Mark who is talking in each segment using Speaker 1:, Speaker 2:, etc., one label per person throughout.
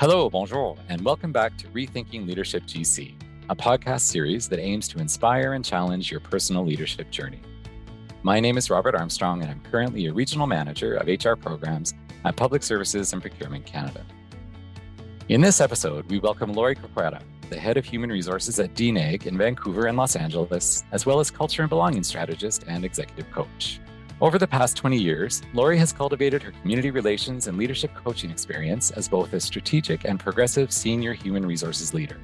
Speaker 1: Hello, bonjour, and welcome back to Rethinking Leadership GC, a podcast series that aims to inspire and challenge your personal leadership journey. My name is Robert Armstrong, and I'm currently a regional manager of HR programs at Public Services and Procurement Canada. In this episode, we welcome Lorie Corcuera, the head of human resources at DNEG in Vancouver and Los Angeles, as well as culture and belonging strategist and executive coach. Over the past 20 years, Lorie has cultivated her community relations and leadership coaching experience as both a strategic and progressive senior human resources leader.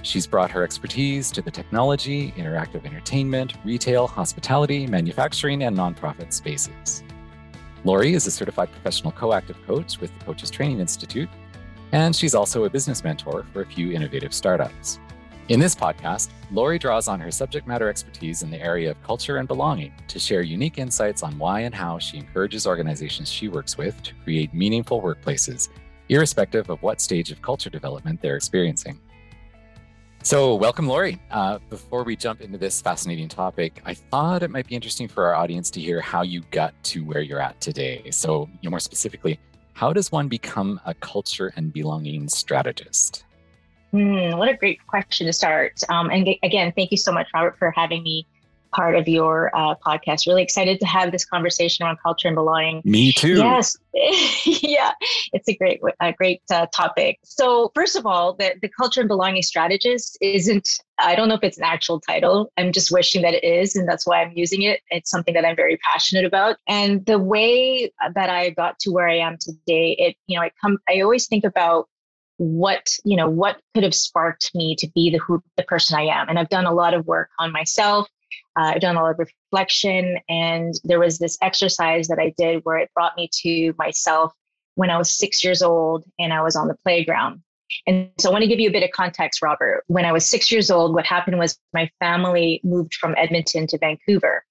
Speaker 1: She's brought her expertise to the technology, interactive entertainment, retail, hospitality, manufacturing, and nonprofit spaces. Lorie is a certified professional co-active coach with the Coaches Training Institute, and she's also a business mentor for a few innovative startups. In this podcast, Lorie draws on her subject matter expertise in the area of culture and belonging to share unique insights on why and how she encourages organizations she works with to create meaningful workplaces, irrespective of what stage of culture development they're experiencing. So, welcome, Lorie. Uh, before we jump into this fascinating topic, I thought it might be interesting for our audience to hear how you got to where you're at today. So, you know, more specifically, how does one become a culture and belonging strategist?
Speaker 2: Mm, what a great question to start. Um, and again, thank you so much, Robert, for having me part of your uh, podcast. Really excited to have this conversation around culture and belonging.
Speaker 1: Me too.
Speaker 2: Yes, yeah, it's a great, a great uh, topic. So, first of all, the the culture and belonging strategist isn't. I don't know if it's an actual title. I'm just wishing that it is, and that's why I'm using it. It's something that I'm very passionate about. And the way that I got to where I am today, it you know, I come. I always think about what you know what could have sparked me to be the who the person i am. And i've done a lot of work on myself. Uh, i've done a lot of reflection. And there was this exercise that i did where it brought me to myself when i was six years old and i was on the playground. And so i want to give you a bit of context robert. When i was six years old what happened was my family moved from edmonton to vancouver.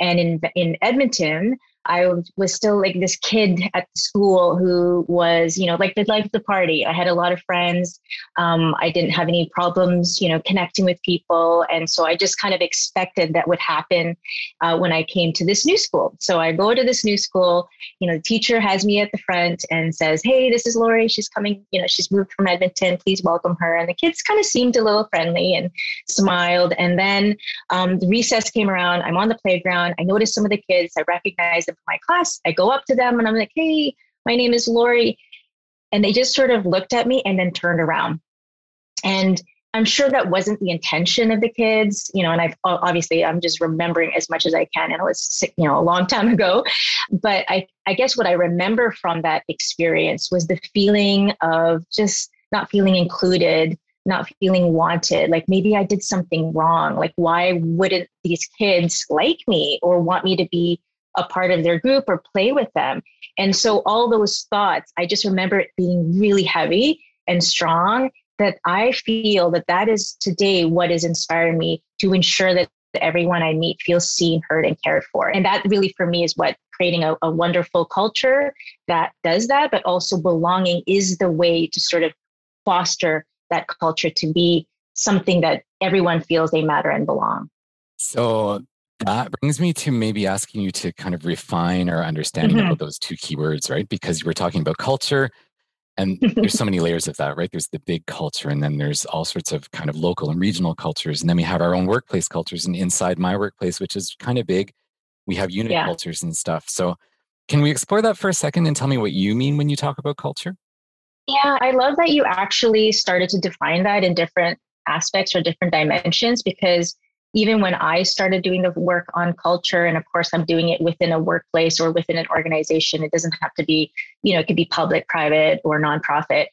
Speaker 2: And in in edmonton I was still like this kid at school who was, you know, like the life of the party. I had a lot of friends. Um, I didn't have any problems, you know, connecting with people. And so I just kind of expected that would happen uh, when I came to this new school. So I go to this new school, you know, the teacher has me at the front and says, Hey, this is Lorie. She's coming, you know, she's moved from Edmonton. Please welcome her. And the kids kind of seemed a little friendly and smiled. And then um, the recess came around. I'm on the playground. I noticed some of the kids. I recognized them my class. I go up to them and I'm like, hey, my name is Lorie. And they just sort of looked at me and then turned around. And I'm sure that wasn't the intention of the kids, you know, and I've obviously I'm just remembering as much as I can. And it was, you know, a long time ago. But I, I guess what I remember from that experience was the feeling of just not feeling included, not feeling wanted. Like maybe I did something wrong. Like, why wouldn't these kids like me or want me to be a part of their group or play with them. And so all those thoughts, I just remember it being really heavy and strong that I feel that that is today what is inspiring me to ensure that everyone I meet feels seen, heard, and cared for. And that really, for me, is what creating a, a wonderful culture that does that, but also belonging is the way to sort of foster that culture to be something that everyone feels they matter and belong.
Speaker 1: So that brings me to maybe asking you to kind of refine our understanding mm-hmm. about those two keywords, right? Because you were talking about culture, and there's so many layers of that, right? There's the big culture, and then there's all sorts of kind of local and regional cultures. And then we have our own workplace cultures. And inside my workplace, which is kind of big, we have unit yeah. cultures and stuff. So, can we explore that for a second and tell me what you mean when you talk about culture?
Speaker 2: Yeah, I love that you actually started to define that in different aspects or different dimensions because even when I started doing the work on culture, and of course, I'm doing it within a workplace or within an organization, it doesn't have to be, you know, it could be public, private, or nonprofit.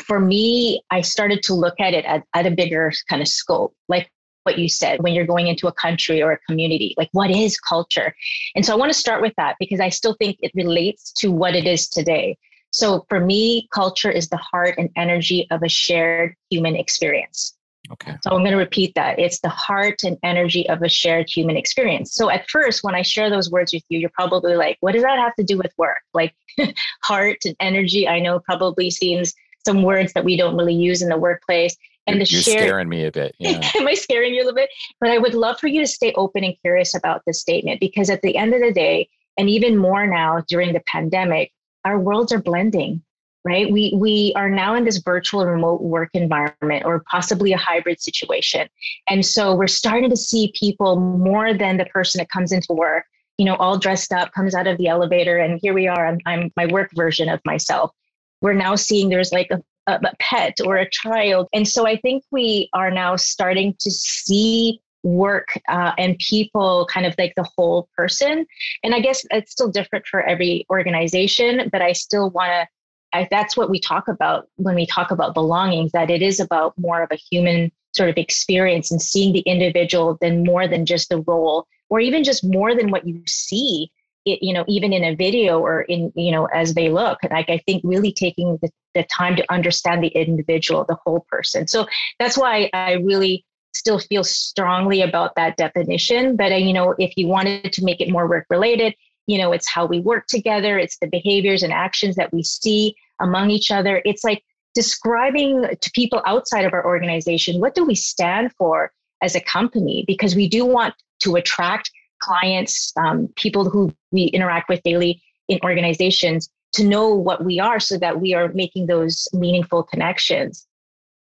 Speaker 2: For me, I started to look at it at, at a bigger kind of scope, like what you said, when you're going into a country or a community, like what is culture? And so I want to start with that because I still think it relates to what it is today. So for me, culture is the heart and energy of a shared human experience.
Speaker 1: Okay.
Speaker 2: So I'm going to repeat that. It's the heart and energy of a shared human experience. So at first, when I share those words with you, you're probably like, what does that have to do with work? Like heart and energy, I know probably seems some words that we don't really use in the workplace.
Speaker 1: And you're, the you're share, scaring me a bit. Yeah.
Speaker 2: Am I scaring you a little bit? But I would love for you to stay open and curious about this statement because at the end of the day, and even more now during the pandemic, our worlds are blending right? We we are now in this virtual remote work environment or possibly a hybrid situation. And so we're starting to see people more than the person that comes into work, you know, all dressed up, comes out of the elevator, and here we are. I'm, I'm my work version of myself. We're now seeing there's like a, a pet or a child. And so I think we are now starting to see work uh, and people kind of like the whole person. And I guess it's still different for every organization, but I still want to I, that's what we talk about when we talk about belongings that it is about more of a human sort of experience and seeing the individual than more than just the role or even just more than what you see it, you know even in a video or in you know as they look. Like i think really taking the, the time to understand the individual the whole person. So that's why i really still feel strongly about that definition. But uh, you know if you wanted to make it more work related you know it's how we work together it's the behaviors and actions that we see among each other. It's like describing to people outside of our organization what do we stand for as a company? Because we do want to attract clients um, people who we interact with daily in organizations to know what we are so that we are making those meaningful connections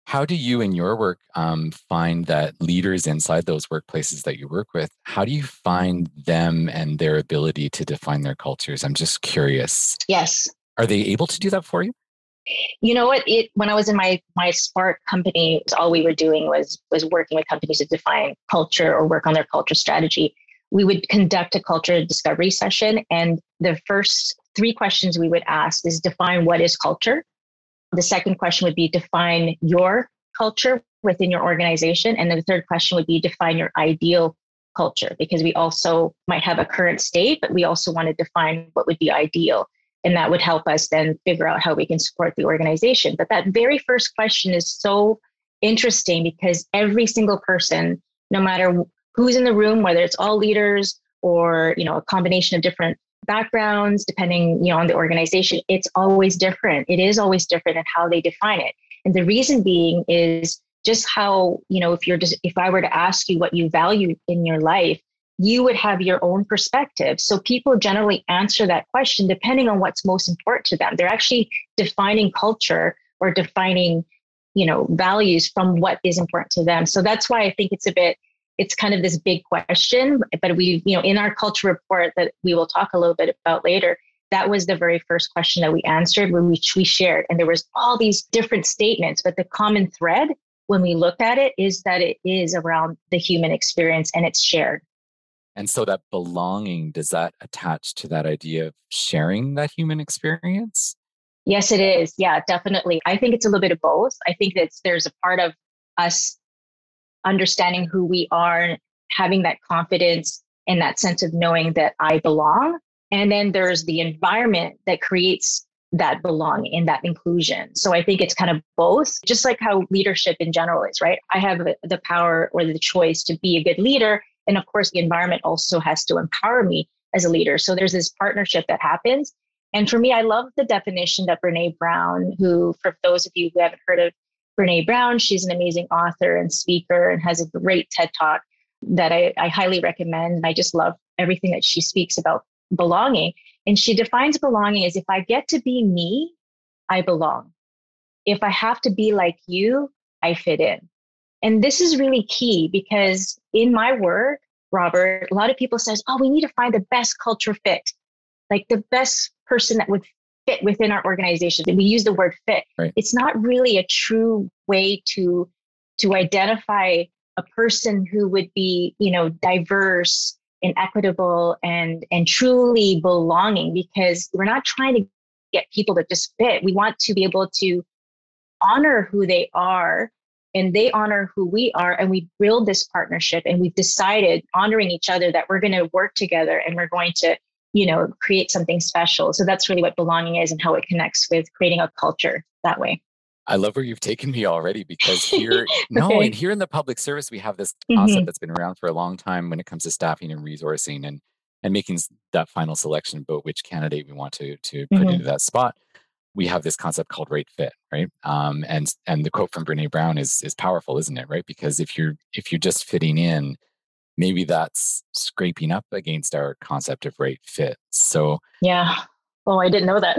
Speaker 1: how do you in your work um, find that leaders inside those workplaces that you work with, how do you find them and their ability to define their cultures? I'm just curious.
Speaker 2: Yes.
Speaker 1: Are they able to do that for you?
Speaker 2: You know what? It when I was in my my Spark company, all we were doing was was working with companies to define culture or work on their culture strategy. We would conduct a culture discovery session, and the first three questions we would ask is define what is culture the second question would be define your culture within your organization. And then the third question would be define your ideal culture, because we also might have a current state, but we also want to define what would be ideal. And that would help us then figure out how we can support the organization. But that very first question is so interesting because every single person, no matter who's in the room, whether it's all leaders or you know a combination of different backgrounds, depending you know on the organization, it's always different. It is always different in how they define it. And the reason being is just how, you know, if you're just if I were to ask you what you value in your life, you would have your own perspective. So people generally answer that question depending on what's most important to them. They're actually defining culture or defining, you know, values from what is important to them. So that's why I think it's a bit it's kind of this big question but we you know in our culture report that we will talk a little bit about later that was the very first question that we answered when we, we shared. And there was all these different statements but the common thread when we look at it is that it is around the human experience and it's shared.
Speaker 1: And so that belonging does that attach to that idea of sharing that human experience?
Speaker 2: Yes it is. Yeah definitely. I think it's a little bit of both. I think that there's a part of us understanding who we are, having that confidence and that sense of knowing that I belong. And then there's the environment that creates that belonging and that inclusion. So I think it's kind of both, just like how leadership in general is, right? I have the power or the choice to be a good leader. And of course, the environment also has to empower me as a leader. So there's this partnership that happens. And for me, I love the definition that Brene Brown, who, for those of you who haven't heard of Brene Brown. She's an amazing author and speaker and has a great TED talk that I, I highly recommend. And I just love everything that she speaks about belonging. And she defines belonging as if I get to be me, I belong. If I have to be like you, I fit in. And this is really key because in my work, Robert, a lot of people says, "Oh, we need to find the best culture fit, like the best person that would fit within our organization. We use the word fit. Right. It's not really a true way to to identify a person who would be, you know, diverse and equitable and and truly belonging because we're not trying to get people to just fit. We want to be able to honor who they are and they honor who we are and we build this partnership and we've decided honoring each other that we're going to work together and we're going to you know, create something special. So that's really what belonging is and how it connects with creating a culture that way.
Speaker 1: I love where you've taken me already because here, okay. no, and here in the public service, we have this concept mm-hmm. that's been around for a long time when it comes to staffing and resourcing and and making that final selection about which candidate we want to to put mm-hmm. into that spot. We have this concept called right fit, right? Um, and and the quote from Brene Brown is is powerful, isn't it? Right? Because if you're if you're just fitting in, maybe that's scraping up against our concept of right fit. So
Speaker 2: yeah, Oh, I didn't know that.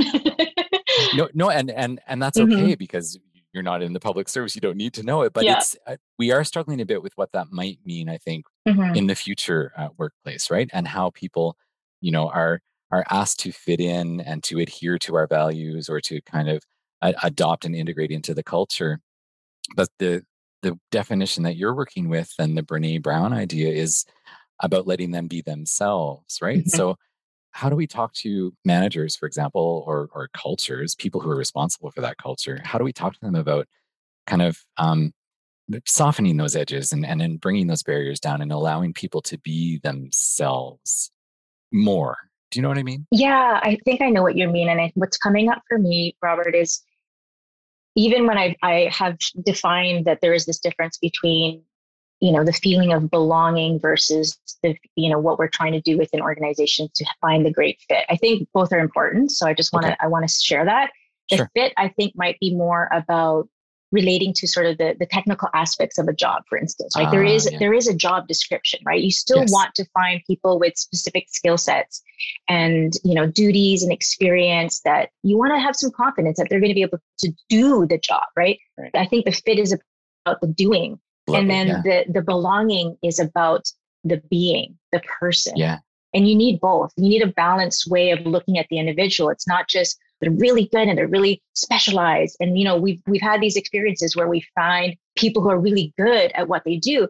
Speaker 1: no, no, and and and that's mm-hmm. okay because you're not in the public service. You don't need to know it, but yeah. it's uh, we are struggling a bit with what that might mean. I think mm-hmm. in the future uh, workplace, right, and how people, you know, are are asked to fit in and to adhere to our values or to kind of uh, adopt and integrate into the culture. But the the definition that you're working with and the Brene Brown idea is about letting them be themselves, right? Mm-hmm. So how do we talk to managers, for example, or or cultures, people who are responsible for that culture? How do we talk to them about kind of um, softening those edges and and then bringing those barriers down and allowing people to be themselves more? Do you know what I mean?
Speaker 2: Yeah, I think I know what you mean. And I, what's coming up for me, Robert, is even when I, I have defined that there is this difference between you know the feeling of belonging versus the you know what we're trying to do within organizations to find the great fit i think both are important so i just want to okay. i want to share that the sure. fit i think might be more about relating to sort of the, the technical aspects of a job for instance like there is ah, yeah. there is a job description right you still yes. want to find people with specific skill sets and you know duties and experience that you want to have some confidence that they're going to be able to do the job right, right. i think the fit is about the doing Love and then it, yeah. the the belonging is about the being, the person.
Speaker 1: Yeah.
Speaker 2: And you need both. You need a balanced way of looking at the individual. It's not just they're really good and they're really specialized. And you know, we've we've had these experiences where we find people who are really good at what they do,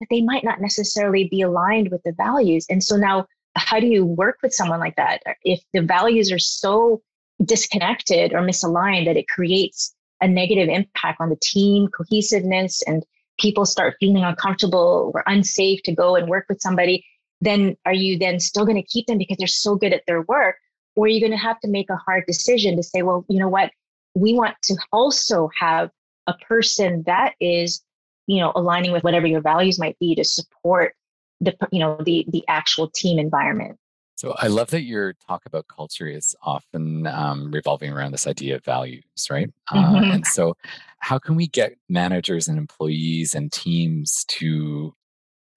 Speaker 2: but they might not necessarily be aligned with the values. And so now how do you work with someone like that if the values are so disconnected or misaligned that it creates a negative impact on the team cohesiveness and people start feeling uncomfortable or unsafe to go and work with somebody, then are you then still going to keep them because they're so good at their work? Or are going to have to make a hard decision to say, well, you know what? We want to also have a person that is, you know, aligning with whatever your values might be to support the, you know, the the actual team environment.
Speaker 1: So I love that your talk about culture is often um, revolving around this idea of values, right? Uh, mm-hmm. Uh, and so, how can we get managers and employees and teams to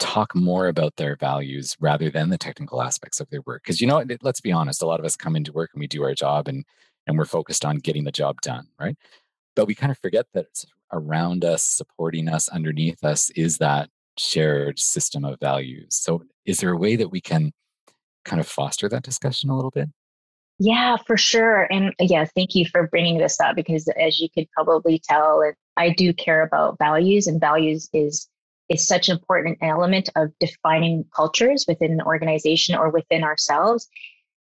Speaker 1: talk more about their values rather than the technical aspects of their work? Because you know, let's be honest, a lot of us come into work and we do our job and and we're focused on getting the job done, right? But we kind of forget that around us, supporting us, underneath us, is that shared system of values. So, is there a way that we can kind of foster that discussion a little bit?
Speaker 2: Yeah, for sure. And yeah, thank you for bringing this up because as you could probably tell, I do care about values and values is is such an important element of defining cultures within an organization or within ourselves.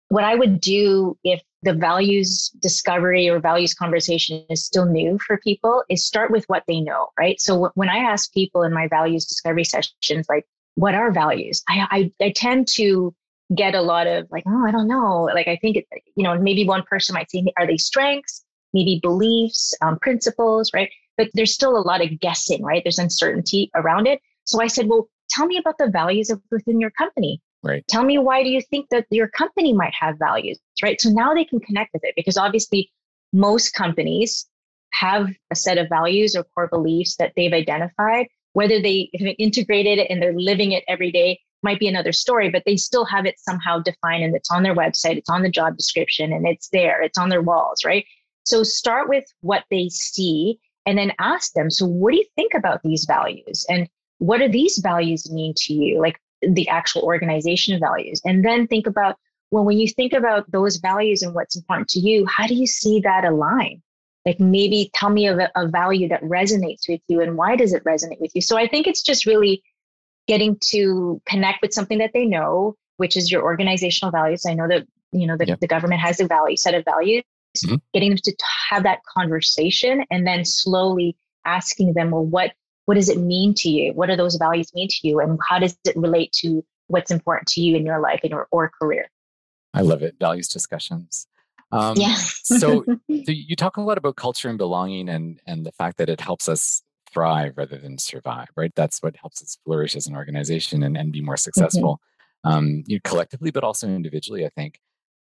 Speaker 2: What I would do if the values discovery or values conversation is still new for people is start with what they know, right? So when I ask people in my values discovery sessions, like, what are values? I, I, I tend to get a lot of like, oh, I don't know. Like, I think, it, you know, maybe one person might say, are they strengths, maybe beliefs, um, principles, right? But there's still a lot of guessing, right? There's uncertainty around it. So I said, well, tell me about the values of within your company.
Speaker 1: Right.
Speaker 2: Tell me why do you think that your company might have values, right? So now they can connect with it because obviously most companies have a set of values or core beliefs that they've identified. Whether they have integrated it and they're living it every day might be another story, but they still have it somehow defined and it's on their website, it's on the job description, and it's there, it's on their walls, right? So start with what they see and then ask them, so what do you think about these values? And what do these values mean to you? Like the actual organization values. And then think about, well, when you think about those values and what's important to you, how do you see that align? Like maybe tell me of a, a value that resonates with you and why does it resonate with you? So I think it's just really getting to connect with something that they know, which is your organizational values. I know that you know the, yep. the government has a value set of values. Mm-hmm. Getting them to have that conversation and then slowly asking them, well, what what does it mean to you? What do those values mean to you, and how does it relate to what's important to you in your life and your or career?
Speaker 1: I love it. Values discussions.
Speaker 2: Um, yeah.
Speaker 1: so, so you talk a lot about culture and belonging, and and the fact that it helps us thrive rather than survive, right? That's what helps us flourish as an organization and, and be more mm-hmm. successful, mm-hmm. um, you know, collectively, but also individually, I think.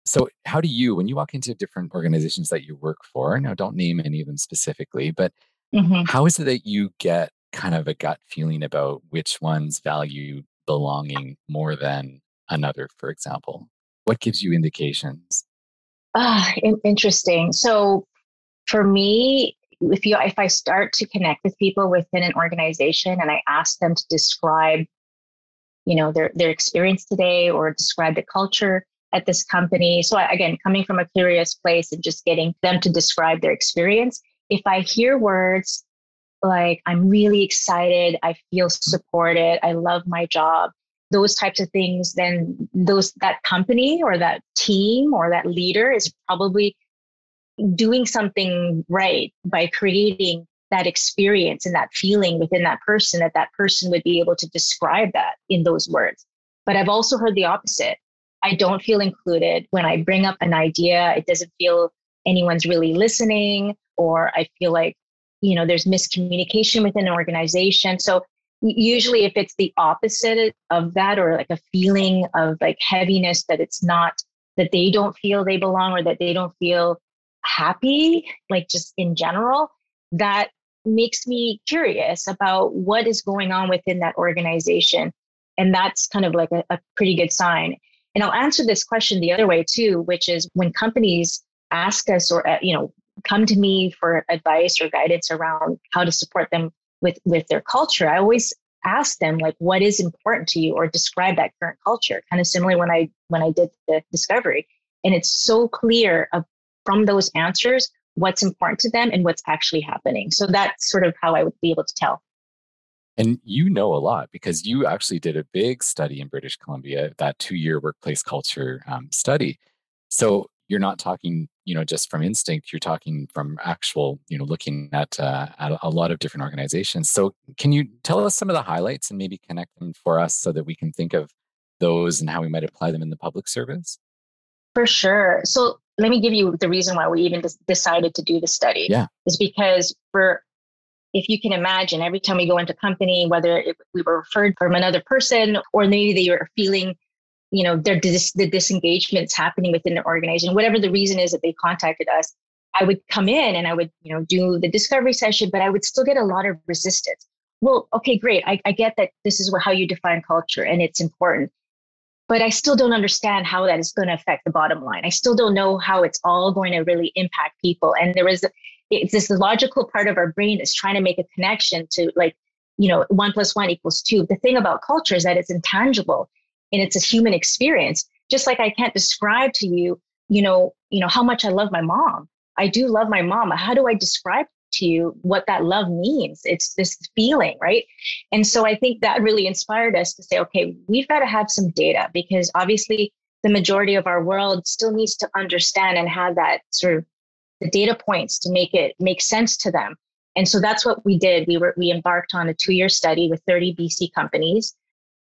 Speaker 1: So, how do you, when you walk into different organizations that you work for, now don't name any of them specifically, but mm-hmm. how is it that you get kind of a gut feeling about which ones value belonging more than another, for example? What gives you indications?
Speaker 2: Ah, interesting. So for me, if you if I start to connect with people within an organization and I ask them to describe, you know, their their experience today or describe the culture at this company. So again, coming from a curious place and just getting them to describe their experience. If I hear words like I'm really excited, I feel supported, I love my job, those types of things, then those that company or that team or that leader is probably doing something right by creating that experience and that feeling within that person that that person would be able to describe that in those words. But I've also heard the opposite. I don't feel included when I bring up an idea. It doesn't feel anyone's really listening, or I feel like, you know, there's miscommunication within an organization. So usually if it's the opposite of that or like a feeling of like heaviness that it's not that they don't feel they belong or that they don't feel happy like just in general that makes me curious about what is going on within that organization and that's kind of like a, a pretty good sign and i'll answer this question the other way too which is when companies ask us or uh, you know come to me for advice or guidance around how to support them with with their culture i always ask them like what is important to you or describe that current culture kind of similar when i when i did the discovery. And it's so clear of, from those answers what's important to them and what's actually happening. So that's sort of how i would be able to tell
Speaker 1: and you know a lot because you actually did a big study in british columbia that two year workplace culture um, study. So you're not talking you know just from instinct you're talking from actual you know looking at, uh, at a lot of different organizations. So can you tell us some of the highlights and maybe connect them for us so that we can think of those and how we might apply them in the public service?
Speaker 2: For sure. So let me give you the reason why we even decided to do the study
Speaker 1: yeah.
Speaker 2: is because for if you can imagine every time we go into company whether we were referred from another person or maybe they were feeling you know, their dis- the disengagements happening within the organization, whatever the reason is that they contacted us, I would come in and I would, you know, do the discovery session, but I would still get a lot of resistance. Well, okay, great. I, I get that this is how you define culture and it's important, but I still don't understand how that is going to affect the bottom line. I still don't know how it's all going to really impact people. And there is, it's this logical part of our brain is trying to make a connection to like, you know, one plus one equals two. The thing about culture is that it's intangible and it's a human experience just like i can't describe to you you know you know how much i love my mom i do love my mom how do i describe to you what that love means. It's this feeling right? And so i think that really inspired us to say okay we've got to have some data because obviously the majority of our world still needs to understand and have that sort of the data points to make it make sense to them. And so that's what we did. We were we embarked on a two year study with 30 bc companies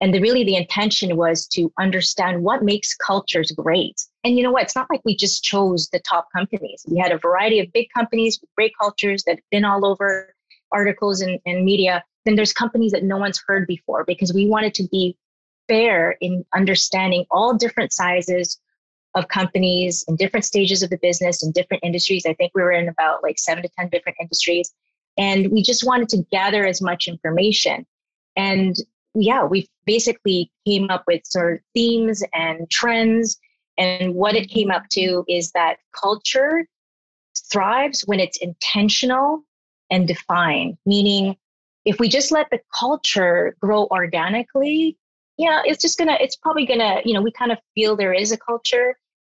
Speaker 2: and the, really the intention was to understand what makes cultures great. And you know what? It's not like we just chose the top companies. We had a variety of big companies with great cultures that have been all over articles and, and media. Then there's companies that no one's heard before because we wanted to be fair in understanding all different sizes of companies in different stages of the business in different industries. I think we were in about like seven to 10 different industries. And we just wanted to gather as much information. And yeah, we basically came up with sort of themes and trends. And what it came up to is that culture thrives when it's intentional and defined, meaning if we just let the culture grow organically, yeah, it's just gonna, it's probably gonna, you know, we kind of feel there is a culture,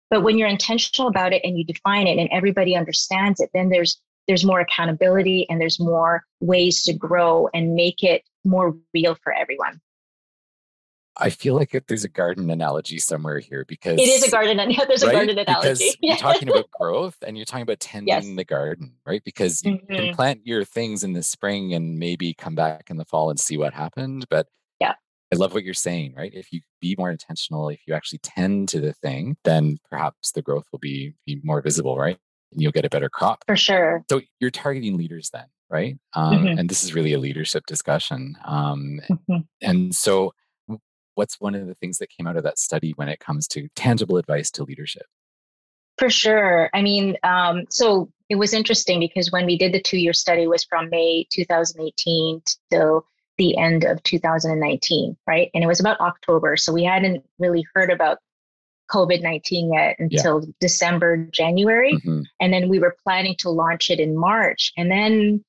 Speaker 2: but when you're intentional about it and you define it and everybody understands it, then there's there's more accountability and there's more ways to grow and make it more real for everyone.
Speaker 1: I feel like if there's a garden analogy somewhere here because
Speaker 2: it is a garden. There's right? a garden analogy
Speaker 1: because you're talking about growth and you're talking about tending yes. the garden, right? Because you mm-hmm. can plant your things in the spring and maybe come back in the fall and see what happened. But
Speaker 2: yeah,
Speaker 1: I love what you're saying, right? If you be more intentional, if you actually tend to the thing, then perhaps the growth will be be more visible, right? And you'll get a better crop
Speaker 2: for sure.
Speaker 1: So you're targeting leaders then, right? Um, mm-hmm. And this is really a leadership discussion. Um, mm-hmm. And so, what's one of the things that came out of that study when it comes to tangible advice to leadership?
Speaker 2: For sure. I mean, um, so it was interesting because when we did the two year study was from May 2018 till the end of 2019, right? And it was about October. So we hadn't really heard about COVID 19 yet until yeah. December, January. Mm-hmm. And then we were planning to launch it in March. And then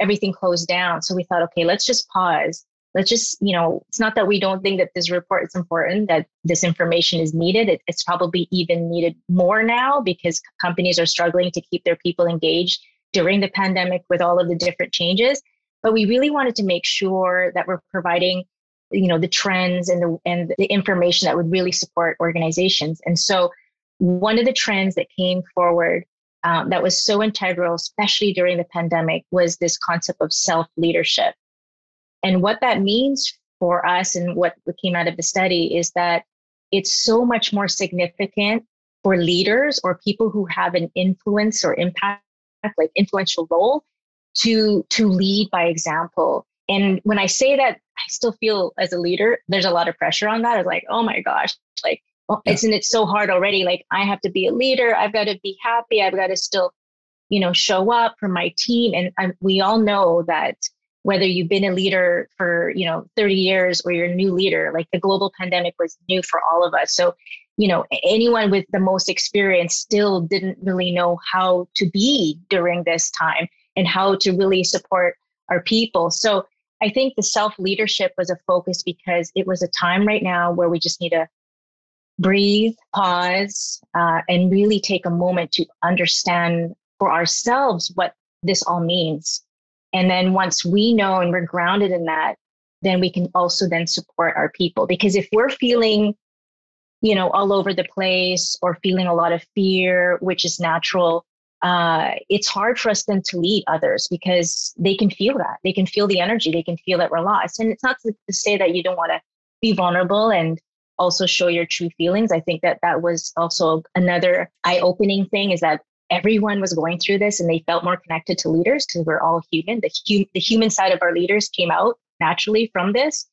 Speaker 2: everything closed down. So we thought, okay, let's just pause. Let's just, you know, it's not that we don't think that this report is important, that this information is needed. It, it's probably even needed more now because companies are struggling to keep their people engaged during the pandemic with all of the different changes. But we really wanted to make sure that we're providing you know the trends and the and the information that would really support organizations. And so one of the trends that came forward um, that was so integral especially during the pandemic was this concept of self leadership and what that means for us and what came out of the study is that it's so much more significant for leaders or people who have an influence or impact like influential role to to lead by example and when I say that, I still feel as a leader, there's a lot of pressure on that. I was like, oh my gosh, like, well, yeah. isn't it so hard already? Like, I have to be a leader. I've got to be happy. I've got to still, you know, show up for my team. And I'm, we all know that whether you've been a leader for, you know, 30 years or you're a new leader, like the global pandemic was new for all of us. So, you know, anyone with the most experience still didn't really know how to be during this time and how to really support our people. So, I think the self leadership was a focus because it was a time right now where we just need to breathe, pause, uh, and really take a moment to understand for ourselves what this all means. And then once we know and we're grounded in that, then we can also then support our people. Because if we're feeling, you know, all over the place or feeling a lot of fear, which is natural, uh, it's hard for us then to lead others because they can feel that. They can feel the energy. They can feel that we're lost. And it's not to, to say that you don't want to be vulnerable and also show your true feelings. I think that that was also another eye opening thing is that everyone was going through this and they felt more connected to leaders because we're all human. The, hum- the human side of our leaders came out naturally from this.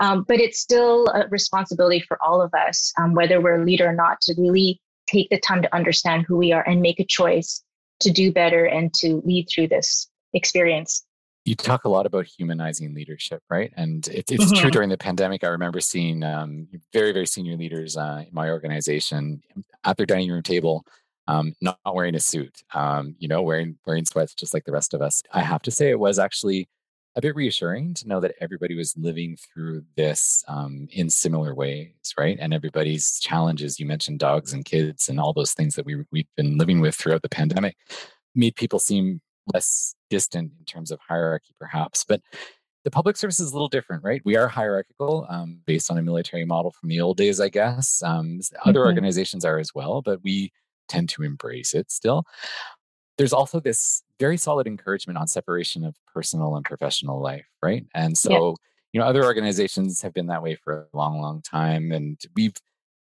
Speaker 2: Um, but it's still a responsibility for all of us, um, whether we're a leader or not, to really take the time to understand who we are and make a choice to do better and to lead through this experience.
Speaker 1: You talk a lot about humanizing leadership, right? And it, it's mm-hmm. true during the pandemic. I remember seeing um, very, very senior leaders uh, in my organization at their dining room table, um, not wearing a suit, um, you know, wearing wearing sweats just like the rest of us. I have to say, it was actually a bit reassuring to know that everybody was living through this um, in similar ways, right? And everybody's challenges, you mentioned dogs and kids and all those things that we, we've been living with throughout the pandemic, made people seem less distant in terms of hierarchy, perhaps. But the public service is a little different, right? We are hierarchical um, based on a military model from the old days, I guess. Um, other mm-hmm. organizations are as well, but we tend to embrace it still there's also this very solid encouragement on separation of personal and professional life, right? And so, yeah. you know, other organizations have been that way for a long, long time. And we've,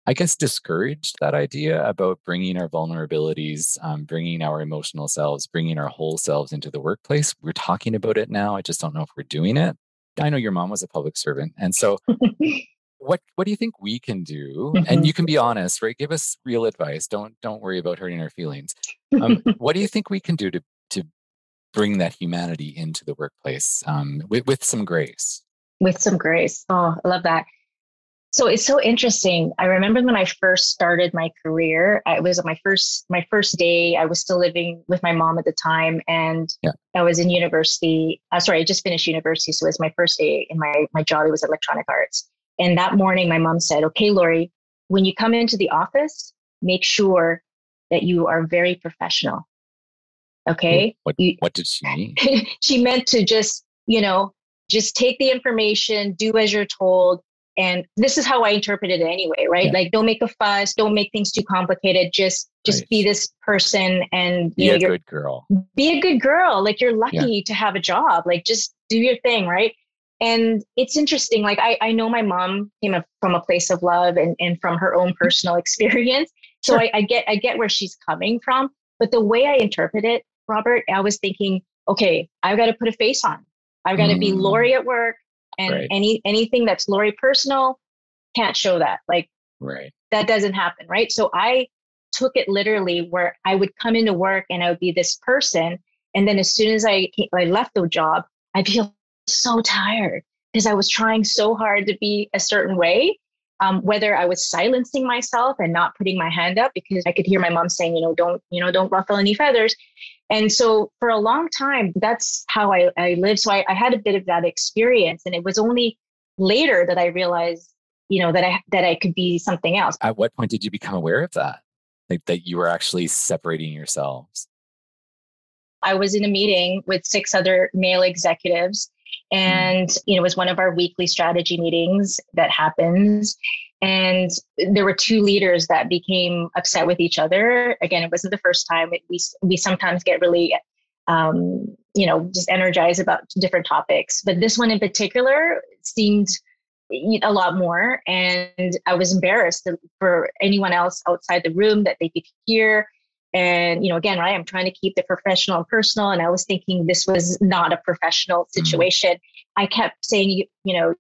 Speaker 1: I guess, discouraged that idea about bringing our vulnerabilities, um, bringing our emotional selves, bringing our whole selves into the workplace. We're talking about it now. I just don't know if we're doing it. I know your mom was a public servant. And so what what do you think we can do? Mm-hmm. and you can be honest right? Give us real advice. Don't don't worry about hurting our feelings. Um, what do you think we can do to to bring that humanity into the workplace um, with, with some grace?
Speaker 2: With some grace. Oh i love that. So it's so interesting. I remember when i first started my career it was my first my first day i was still living with my mom at the time and yeah. i was in university uh, sorry i just finished university so it was my first day in my my job it was electronic arts and that morning, my mom said, Okay, Lorie, when you come into the office, make sure that you are very professional. Okay.
Speaker 1: What,
Speaker 2: you,
Speaker 1: what did she mean?
Speaker 2: she meant to just, you know, just take the information, do as you're told. And this is how I interpreted it anyway, right? Yeah. Like, don't make a fuss, don't make things too complicated. Just, just right. be this person and
Speaker 1: be know, a good girl.
Speaker 2: Be a good girl. Like, you're lucky yeah. to have a job. Like, just do your thing, right? And it's interesting like I, I know my mom came from a place of love and, and from her own personal experience. So. I, I get i get where she's coming from. But the way i interpret it robert i was thinking okay i've got to put a face on. I've got to mm. be lorie at work and right. any anything that's lorie personal can't show that. Like
Speaker 1: right.
Speaker 2: that doesn't happen right? So i took it literally where i would come into work and i would be this person. And then as soon as i came, i left the job i'd feel so tired because I was trying so hard to be a certain way. um, whether I was silencing myself and not putting my hand up because I could hear my mom saying, you know, don't, you know, don't ruffle any feathers. And so for a long time, that's how I, I lived. So I, I had a bit of that experience. And it was only later that I realized, you know, that I that I could be something else.
Speaker 1: At what point did you become aware of that? Like that you were actually separating yourselves?
Speaker 2: I was in a meeting with six other male executives. And, you know, it was one of our weekly strategy meetings that happens. And there were two leaders that became upset with each other. Again, it wasn't the first time. we, we sometimes get really, um, you know, just energized about different topics. But this one in particular seemed a lot more. And I was embarrassed for anyone else outside the room that they could hear and, you know, again, right, I'm trying to keep the professional and personal. And I was thinking this was not a professional mm-hmm. situation. Mm-hmm. I kept saying, you, you know,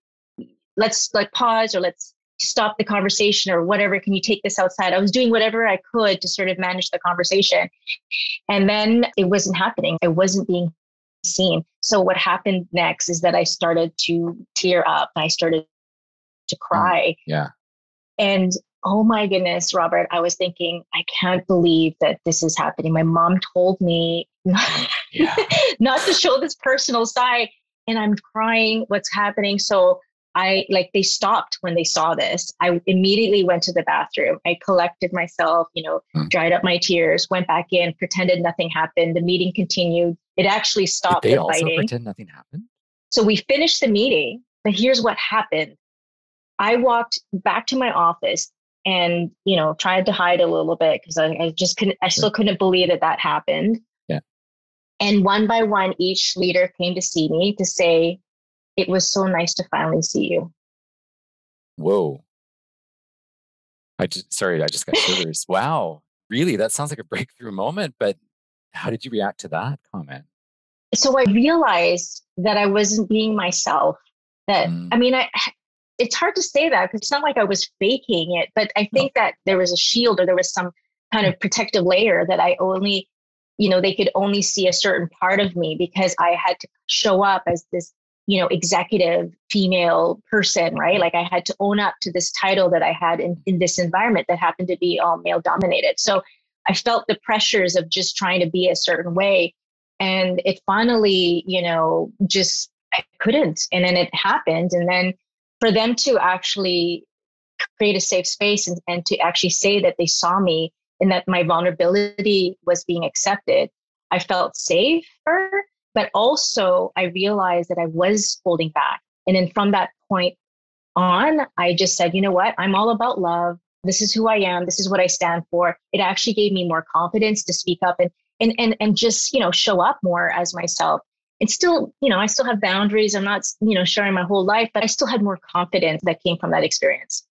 Speaker 2: let's like pause or let's stop the conversation or whatever. Can you take this outside? I was doing whatever I could to sort of manage the conversation. And then it wasn't happening. It wasn't being seen. So what happened next is that I started to tear up. I started to mm, cry.
Speaker 1: Mm, yeah.
Speaker 2: And oh my goodness, Robert, I was thinking, I can't believe that this is happening. My mom told me not, yeah. not to show this personal side. And I'm crying, what's happening? So I like they stopped when they saw this. I immediately went to the bathroom. I collected myself, you know, mm. dried up my tears, went back in, pretended nothing happened. The meeting continued. It actually stopped.
Speaker 1: Did they the also fighting. pretend nothing happened?
Speaker 2: So we finished the meeting, but here's what happened. I walked back to my office and you know tried to hide a little bit because I, I, just couldn't i still couldn't believe that that happened.
Speaker 1: Yeah.
Speaker 2: And one by one each leader came to see me to say it was so nice to finally see you.
Speaker 1: Whoa. I just sorry i just got shivers wow. Really? That sounds like a breakthrough moment but how did you react to that comment?
Speaker 2: So i realized that i wasn't being myself that mm. i mean i it's hard to say that because it's not like I was faking it, but I think no. that there was a shield or there was some kind of mm. protective layer that I only, you know, they could only see a certain part of me because I had to show up as this, you know, executive female person, right? Mm. Like I had to own up to this title that I had in, in this environment that happened to be all male dominated. So I felt the pressures of just trying to be a certain way. And it finally, you know, just I couldn't. And then it happened. And then for them to actually create a safe space and, and to actually say that they saw me and that my vulnerability was being accepted, I felt safer. But also, I realized that I was holding back. And then from that point on, I just said, you know what? I'm all about love. This is who I am. This is what I stand for. It actually gave me more confidence to speak up and and and and just you know show up more as myself it's still, you know, I still have boundaries. I'm not, you know, sharing my whole life, but I still had more confidence that came from that experience.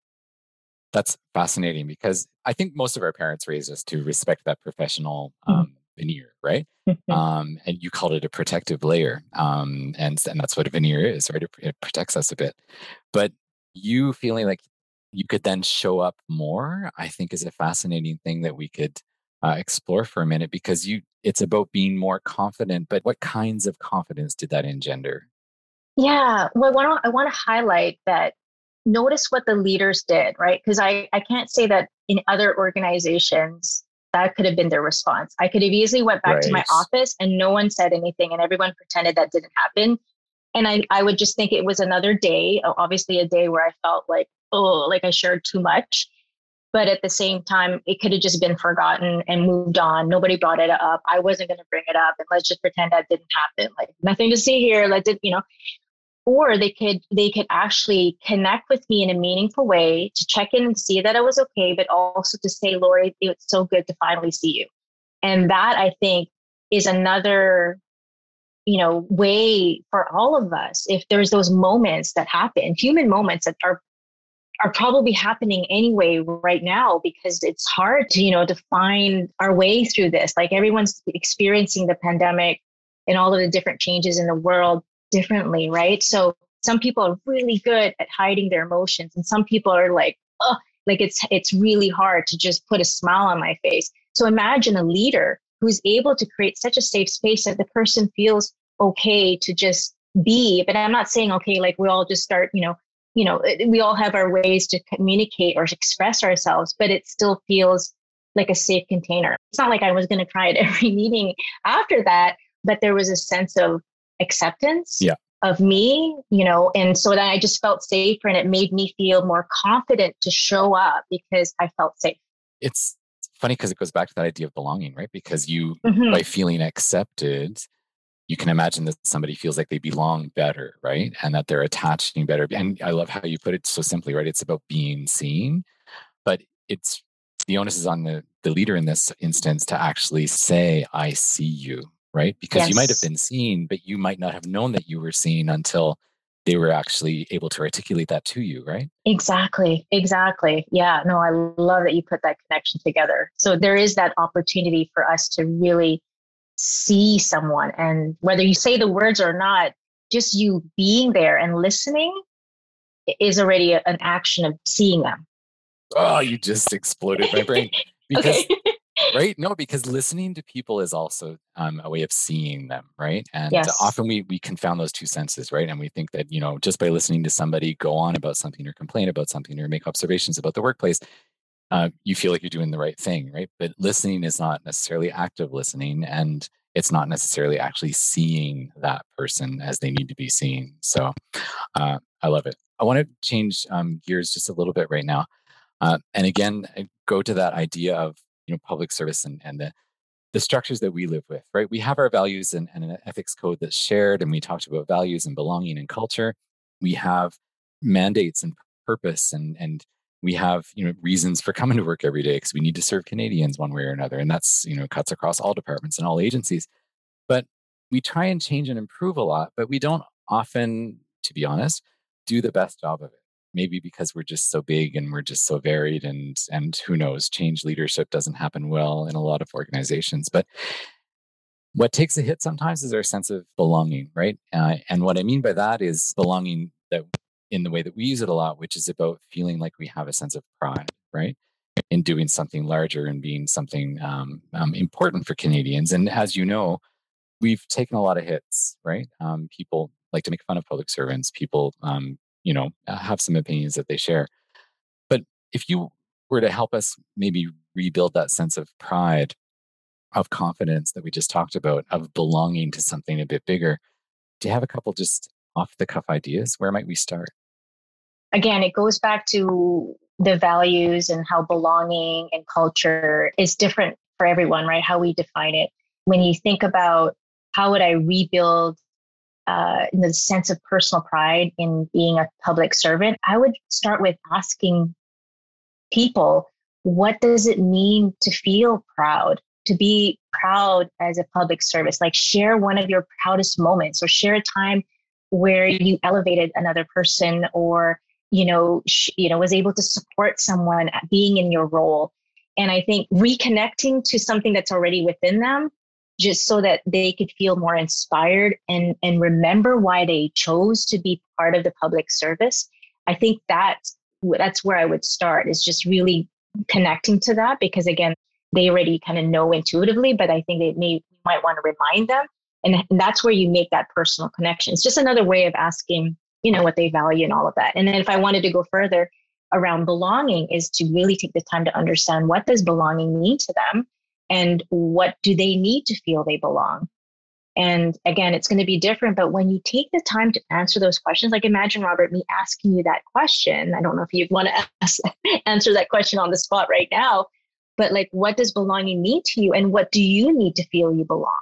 Speaker 1: That's fascinating because I think most of our parents raised us to respect that professional mm-hmm. um, mm-hmm. veneer, right? um, and you called it a protective layer. Um, and, and that's what a veneer is, right? It, it protects us a bit. But you feeling like you could then show up more, I think is a fascinating thing that we could uh, explore for a minute because you it's about being more confident but what kinds of confidence did that engender?
Speaker 2: Yeah well i want to i want to highlight that notice what the leaders did right? Because i i can't say that in other organizations that could have been their response. I could have easily went back right. to my office and no one said anything and everyone pretended that didn't happen. And i i would just think it was another day obviously a day where i felt like oh like i shared too much but at the same time it could have just been forgotten and moved on. Nobody brought it up. I wasn't going to bring it up and let's just pretend that didn't happen. Like nothing to see here. Let it you know? Or they could they could actually connect with me in a meaningful way to check in and see that i was okay but also to say lorie it's so good to finally see you. And that i think is another you know way for all of us. If there's those moments that happen human moments that are are probably happening anyway right now because it's hard to you know to find our way through this. Like everyone's experiencing the pandemic and all of the different changes in the world differently right? So some people are really good at hiding their emotions and some people are like oh like it's it's really hard to just put a smile on my face. So imagine a leader who's able to create such a safe space that the person feels okay to just be. But i'm not saying okay like we all just start you know you know, we all have our ways to communicate or express ourselves, but it still feels like a safe container. It's not like I was going to cry at every meeting after that, but there was a sense of acceptance
Speaker 1: yeah.
Speaker 2: of me, you know, and so that I just felt safer and it made me feel more confident to show up because I felt safe.
Speaker 1: It's funny because it goes back to that idea of belonging, right? Because you, mm-hmm. by feeling accepted, you can imagine that somebody feels like they belong better, right? And that they're attaching better. And I love how you put it so simply, right? It's about being seen, but it's the onus is on the, the leader in this instance to actually say, I see you, right? Because yes. you might have been seen, but you might not have known that you were seen until they were actually able to articulate that to you, right?
Speaker 2: Exactly. Exactly. Yeah. No, I love that you put that connection together. So there is that opportunity for us to really see someone. And whether you say the words or not, just you being there and listening is already an action of seeing them.
Speaker 1: Oh, you just exploded my brain. Because right? No, because listening to people is also um, a way of seeing them, right? And yes. often we we confound those two senses, right? And we think that you know just by listening to somebody go on about something or complain about something or make observations about the workplace, uh, you feel like you're doing the right thing, right? But listening is not necessarily active listening, and it's not necessarily actually seeing that person as they need to be seen. So uh, I love it. I want to change um, gears just a little bit right now. Uh, and again, go to that idea of you know public service and, and the, the structures that we live with, right? We have our values and, and an ethics code that's shared, and we talked about values and belonging and culture. We have mandates and purpose and and we have you know reasons for coming to work every day because we need to serve canadians one way or another and that's you know cuts across all departments and all agencies. But we try and change and improve a lot but we don't often to be honest do the best job of it. Maybe because we're just so big and we're just so varied and and who knows change leadership doesn't happen well in a lot of organizations but what takes a hit sometimes is our sense of belonging right? Uh, and what i mean by that is belonging that in the way that we use it a lot, which is about feeling like we have a sense of pride, right? In doing something larger and being something um, um, important for Canadians. And as you know, we've taken a lot of hits, right? Um, people like to make fun of public servants. People, um, you know, uh, have some opinions that they share. But if you were to help us maybe rebuild that sense of pride, of confidence that we just talked about, of belonging to something a bit bigger, do you have a couple just off the cuff ideas? Where might we start?
Speaker 2: Again, it goes back to the values and how belonging and culture is different for everyone, right? How we define it. When you think about how would I rebuild uh, the sense of personal pride in being a public servant, I would start with asking people, what does it mean to feel proud? To be proud as a public service, like share one of your proudest moments or share a time where you elevated another person or you know, you know, was able to support someone being in your role. And I think reconnecting to something that's already within them, just so that they could feel more inspired and and remember why they chose to be part of the public service. I think that's that's where I would start is just really connecting to that because again, they already kind of know intuitively, but I think they may might want to remind them. And, and that's where you make that personal connection. It's just another way of asking you know what they value and all of that. And then if i wanted to go further around belonging is to really take the time to understand what does belonging mean to them and what do they need to feel they belong. And again it's going to be different but when you take the time to answer those questions like imagine robert me asking you that question. I don't know if you'd want to ask, answer that question on the spot right now but like what does belonging mean to you and what do you need to feel you belong?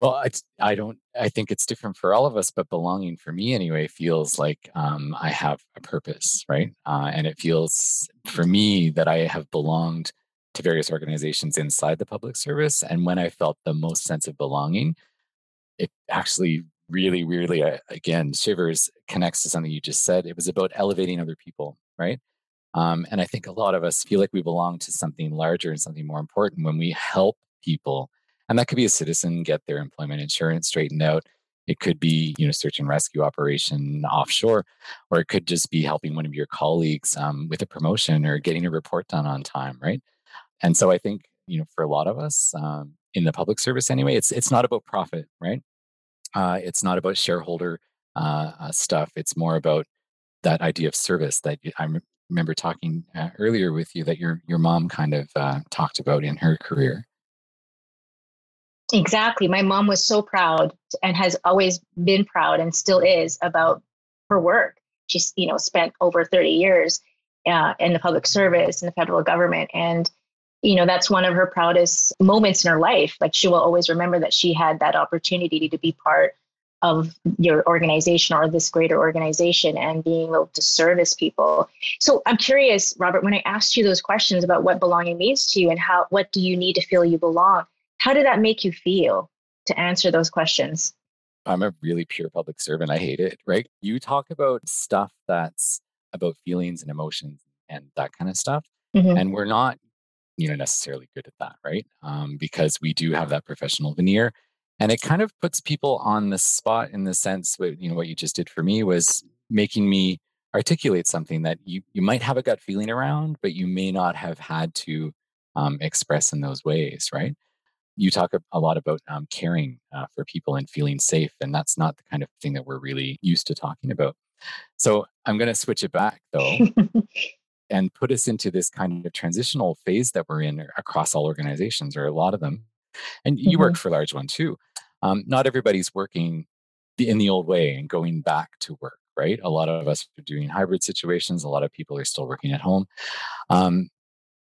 Speaker 1: Well, it's, I don't. I think it's different for all of us, but belonging for me anyway feels like um, I have a purpose, right? Uh, and it feels for me that I have belonged to various organizations inside the public service. And when I felt the most sense of belonging, it actually really, really, uh, again, shivers connects to something you just said. It was about elevating other people, right? Um, and I think a lot of us feel like we belong to something larger and something more important when we help people and that could be a citizen get their employment insurance straightened out. It could be, you know, search and rescue operation offshore, or it could just be helping one of your colleagues um, with a promotion or getting a report done on time, right? And so I think, you know, for a lot of us um, in the public service anyway, it's it's not about profit, right? Uh, it's not about shareholder uh, uh, stuff. It's more about that idea of service that I remember talking uh, earlier with you that your your mom kind of uh, talked about in her career.
Speaker 2: Exactly. My mom was so proud and has always been proud and still is about her work. She's, you know, spent over 30 years uh, in the public service in the federal government. And, you know, that's one of her proudest moments in her life. Like she will always remember that she had that opportunity to be part of your organization or this greater organization and being able to service people. So I'm curious, Robert, when I asked you those questions about what belonging means to you and how what do you need to feel you belong, how did that make you feel to answer those questions?
Speaker 1: I'm a really pure public servant. I hate it, right? You talk about stuff that's about feelings and emotions and that kind of stuff. Mm-hmm. And we're not, you know, necessarily good at that, right? Um, because we do have that professional veneer and it kind of puts people on the spot in the sense that you know what you just did for me was making me articulate something that you you might have a gut feeling around but you may not have had to um, express in those ways right you talk a, lot about um, caring uh, for people and feeling safe and that's not the kind of thing that we're really used to talking about. So i'm going to switch it back though and put us into this kind of transitional phase that we're in across all organizations or a lot of them and you mm-hmm. work for a large one too. Um, not everybody's working in the old way and going back to work right? A lot of us are doing hybrid situations a lot of people are still working at home. Um,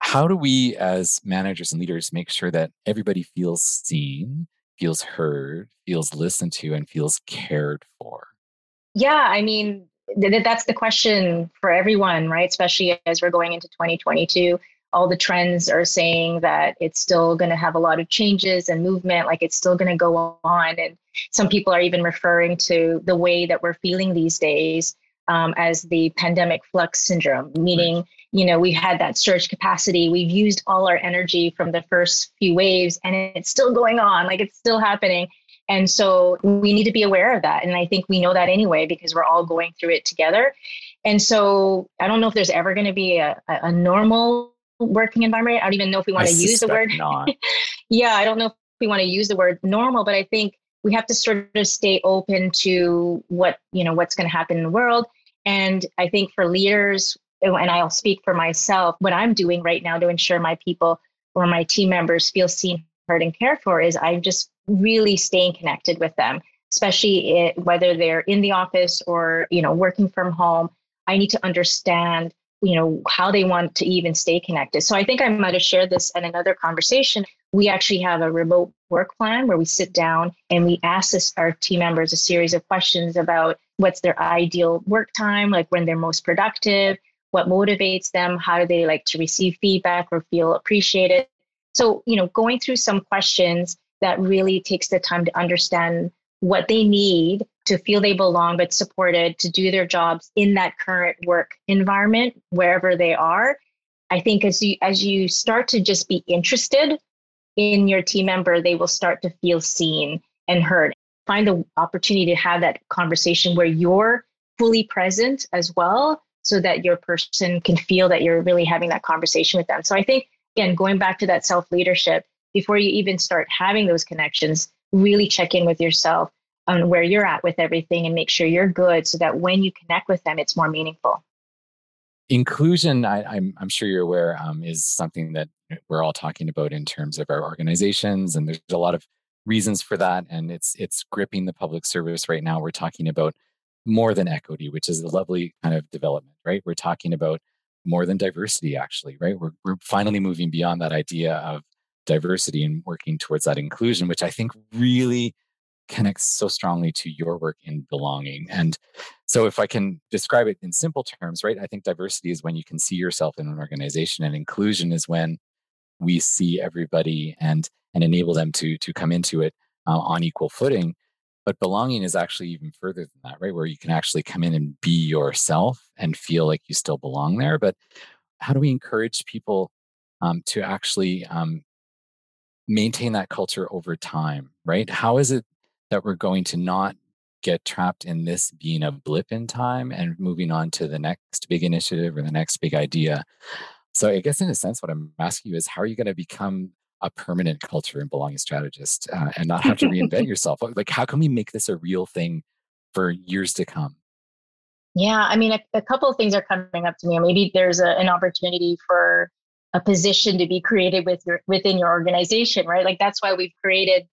Speaker 1: how do we as managers and leaders make sure that everybody feels seen feels heard feels listened to and feels cared for
Speaker 2: yeah i mean th- that's the question for everyone right especially as we're going into 2022 all the trends are saying that it's still going to have a lot of changes and movement, like it's still going to go on. And some people are even referring to the way that we're feeling these days um, as the pandemic flux syndrome, meaning, you know, we've had that surge capacity, we've used all our energy from the first few waves, and it's still going on, like it's still happening. And so we need to be aware of that. And I think we know that anyway because we're all going through it together. And so I don't know if there's ever going to be a, a normal working environment. I don't even know if we want to use the word. yeah, I don't know if we want to use the word normal, but I think we have to sort of stay open to what you know what's going to happen in the world. And I think for leaders, and I'll speak for myself, what I'm doing right now to ensure my people or my team members feel seen, heard, and cared for is I'm just really staying connected with them, especially it, whether they're in the office or you know working from home. I need to understand you know how they want to even stay connected so i think i might have shared this in another conversation we actually have a remote work plan where we sit down and we ask this, our team members a series of questions about what's their ideal work time like when they're most productive what motivates them how do they like to receive feedback or feel appreciated? So you know going through some questions that really takes the time to understand what they need to feel they belong but supported to do their jobs in that current work environment wherever they are. I think as you as you start to just be interested in your team member they will start to feel seen and heard find the opportunity to have that conversation where you're fully present as well so that your person can feel that you're really having that conversation with them so i think again going back to that self leadership before you even start having those connections really check in with yourself on where you're at with everything and make sure you're good so that when you connect with them, it's more meaningful.
Speaker 1: Inclusion, I, am I'm, I'm sure you're aware, um, is something that we're all talking about in terms of our organizations, and there's a lot of reasons for that, and it's it's gripping the public service right now. We're talking about more than equity, which is a lovely kind of development, right? We're talking about more than diversity, actually, right? We're we're finally moving beyond that idea of diversity and working towards that inclusion, which I think really connects so strongly to your work in belonging. And so, if I can describe it in simple terms, right, I think diversity is when you can see yourself in an organization, and inclusion is when we see everybody and and enable them to to come into it uh, on equal footing. But belonging is actually even further than that, right? Where you can actually come in and be yourself and feel like you still belong there. But how do we encourage people um, to actually um, maintain that culture over time, right? How is it that we're going to not get trapped in this being a blip in time and moving on to the next big initiative or the next big idea. So, I guess in a sense, what I'm asking you is how are you going to become a permanent culture and belonging strategist uh, and not have to reinvent yourself? Like, how can we make this a real thing for years to come?
Speaker 2: Yeah, I mean, a, a couple of things are coming up to me. Maybe there's a, an opportunity for a position to be created with your within your organization, right? Like that's why we've created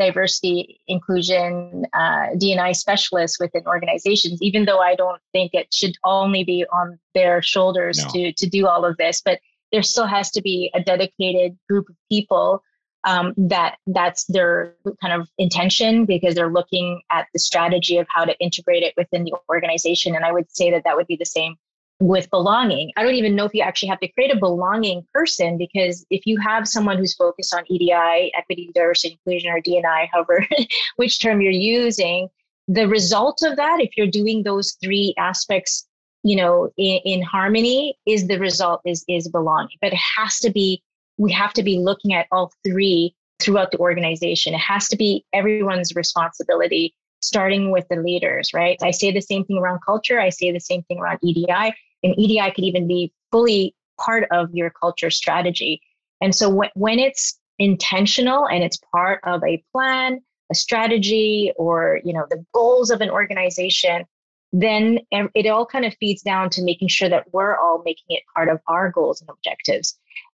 Speaker 2: diversity, inclusion, uh, DNI specialists within organizations. Even though I don't think it should only be on their shoulders no. to to do all of this, but there still has to be a dedicated group of people um, that that's their kind of intention because they're looking at the strategy of how to integrate it within the organization. And I would say that that would be the same with belonging. I don't even know if you actually have to create a belonging person because if you have someone who's focused on EDI, equity, diversity, inclusion, or DNI, however, which term you're using, the result of that, if you're doing those three aspects, you know, in, in harmony, is the result is is belonging. But it has to be we have to be looking at all three throughout the organization. It has to be everyone's responsibility, starting with the leaders, right? I say the same thing around culture. I say the same thing around EDI. And EDI could even be fully part of your culture strategy. And so when, when it's intentional and it's part of a plan, a strategy, or you know the goals of an organization, then it all kind of feeds down to making sure that we're all making it part of our goals and objectives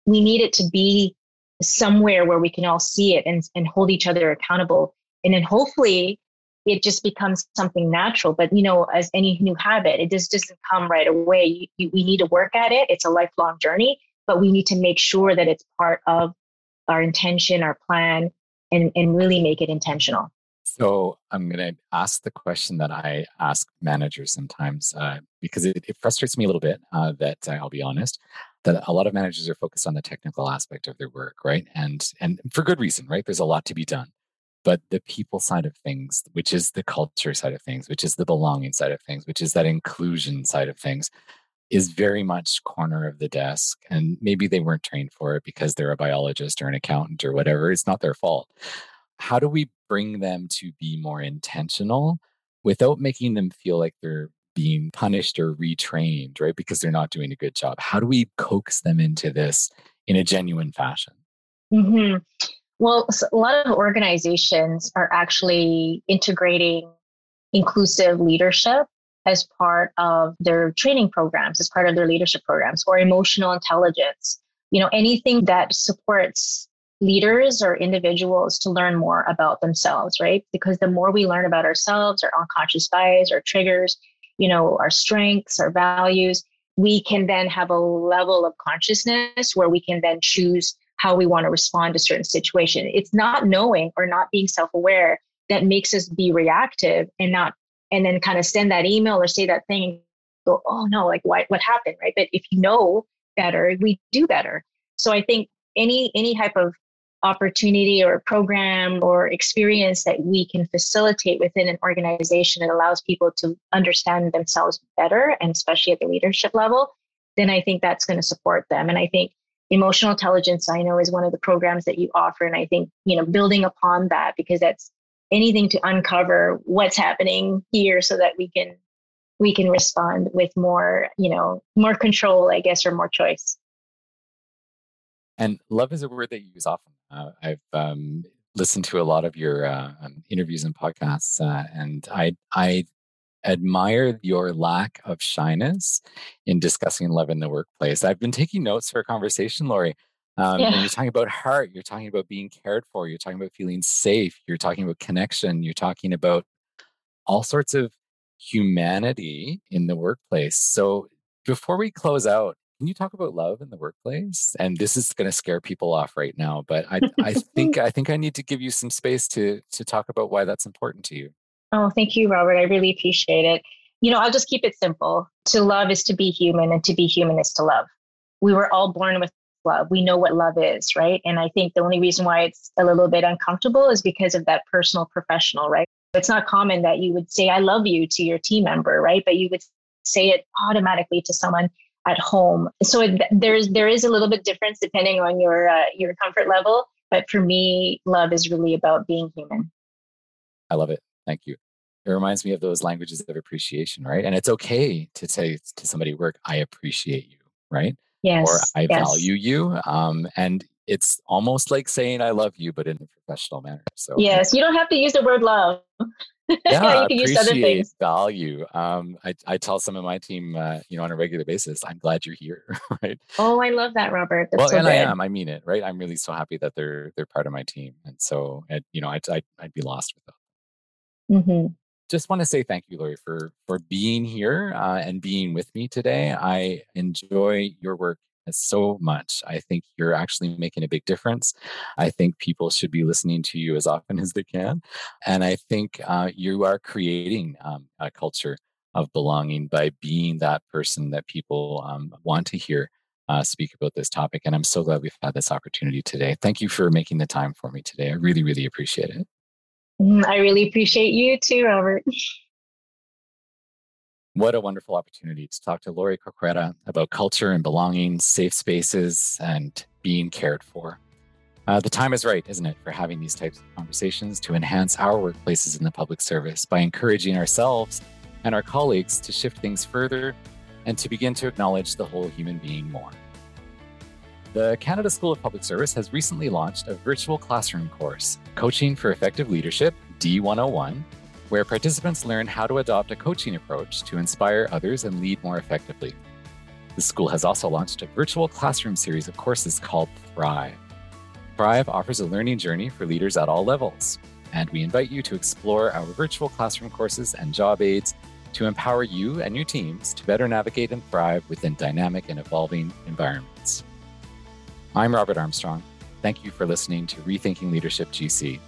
Speaker 2: we need it to be somewhere where we can all see it and, and hold each other accountable. And then hopefully it just becomes something natural. But you know, as any new habit, it just doesn't come right away. You, you, we need to work at it. It's a lifelong journey, but we need to make sure that it's part of our intention, our plan, and, and really make it intentional.
Speaker 1: So I'm going to ask the question that I ask managers sometimes uh, because it, it, frustrates me a little bit uh, that uh, I'll be honest that a lot of managers are focused on the technical aspect of their work, right? And and for good reason, right? There's a lot to be done. But the people side of things, which is the culture side of things, which is the belonging side of things, which is that inclusion side of things, is very much corner of the desk. And maybe they weren't trained for it because they're a biologist or an accountant or whatever. It's not their fault. How do we bring them to be more intentional without making them feel like they're being punished or retrained, right? Because they're not doing a good job. How do we coax them into this in a genuine fashion?
Speaker 2: Mm-hmm. Well, a lot of organizations are actually integrating inclusive leadership as part of their training programs, as part of their leadership programs, or emotional intelligence. You know, anything that supports leaders or individuals to learn more about themselves, right? Because the more we learn about ourselves, our unconscious bias, our triggers, you know, our strengths, our values, we can then have a level of consciousness where we can then choose how we want to respond to certain situation. It's not knowing or not being self-aware that makes us be reactive and not and then kind of send that email or say that thing and go, oh no, like what what happened, right? But if you know better, we do better. So I think any any type of opportunity or program or experience that we can facilitate within an organization that allows people to understand themselves better and especially at the leadership level then i think that's going to support them and i think emotional intelligence i know is one of the programs that you offer and i think you know building upon that because that's anything to uncover what's happening here so that we can we can respond with more you know more control i guess or more choice
Speaker 1: and love is a word that you use often. Uh, I've um, listened to a lot of your uh, interviews and podcasts, uh, and I I admire your lack of shyness in discussing love in the workplace. I've been taking notes for a conversation, Lorie. Um, yeah. And you're talking about heart. You're talking about being cared for. You're talking about feeling safe. You're talking about connection. You're talking about all sorts of humanity in the workplace. So before we close out, can you talk about love in the workplace? And this is going to scare people off right now, but I, I think I think I need to give you some space to to talk about why that's important to you.
Speaker 2: Oh, thank you, Robert. I really appreciate it. You know, I'll just keep it simple. To love is to be human, and to be human is to love. We were all born with love. We know what love is, right? And I think the only reason why it's a little bit uncomfortable is because of that personal professional, right? It's not common that you would say, I love you to your team member, right? But you would say it automatically to someone at home. So it, there's there is a little bit difference depending on your uh, your comfort level. But for me, love is really about being human.
Speaker 1: I love it. Thank you. It reminds me of those languages of appreciation, right? And it's okay to say to somebody, "Work, I appreciate you," right?
Speaker 2: Yes.
Speaker 1: Or I
Speaker 2: yes.
Speaker 1: value you. Um, and it's almost like saying I love you, but in a professional manner. So
Speaker 2: yes, you don't have to use the word love.
Speaker 1: yeah, you can use other things. Value. Um, I, I tell some of my team, uh, you know, on a regular basis, I'm glad you're here, right?
Speaker 2: Oh, I love that, Robert. That's
Speaker 1: well,
Speaker 2: so
Speaker 1: and
Speaker 2: good.
Speaker 1: I am. I mean it, right? I'm really so happy that they're they're part of my team, and so, and, you know, I'd, I'd, I'd be lost without. Mm-hmm. Just want to say thank you, Lorie, for for being here uh, and being with me today. I enjoy your work so much. I think you're actually making a big difference. I think people should be listening to you as often as they can. And I think uh, you are creating um, a culture of belonging by being that person that people um, want to hear uh, speak about this topic. And I'm so glad we've had this opportunity today. Thank you for making the time for me today. I really, really appreciate it.
Speaker 2: Mm, I really appreciate you too, Robert.
Speaker 1: What a wonderful opportunity to talk to Lorie Corcuera about culture and belonging, safe spaces, and being cared for. Uh, the time is right, isn't it, for having these types of conversations to enhance our workplaces in the public service by encouraging ourselves and our colleagues to shift things further and to begin to acknowledge the whole human being more. The Canada School of Public Service has recently launched a virtual classroom course, Coaching for Effective Leadership D101 where participants learn how to adopt a coaching approach to inspire others and lead more effectively. The school has also launched a virtual classroom series of courses called Thrive. Thrive offers a learning journey for leaders at all levels, and we invite you to explore our virtual classroom courses and job aids to empower you and your teams to better navigate and thrive within dynamic and evolving environments. I'm Robert Armstrong. Thank you for listening to Rethinking Leadership GC.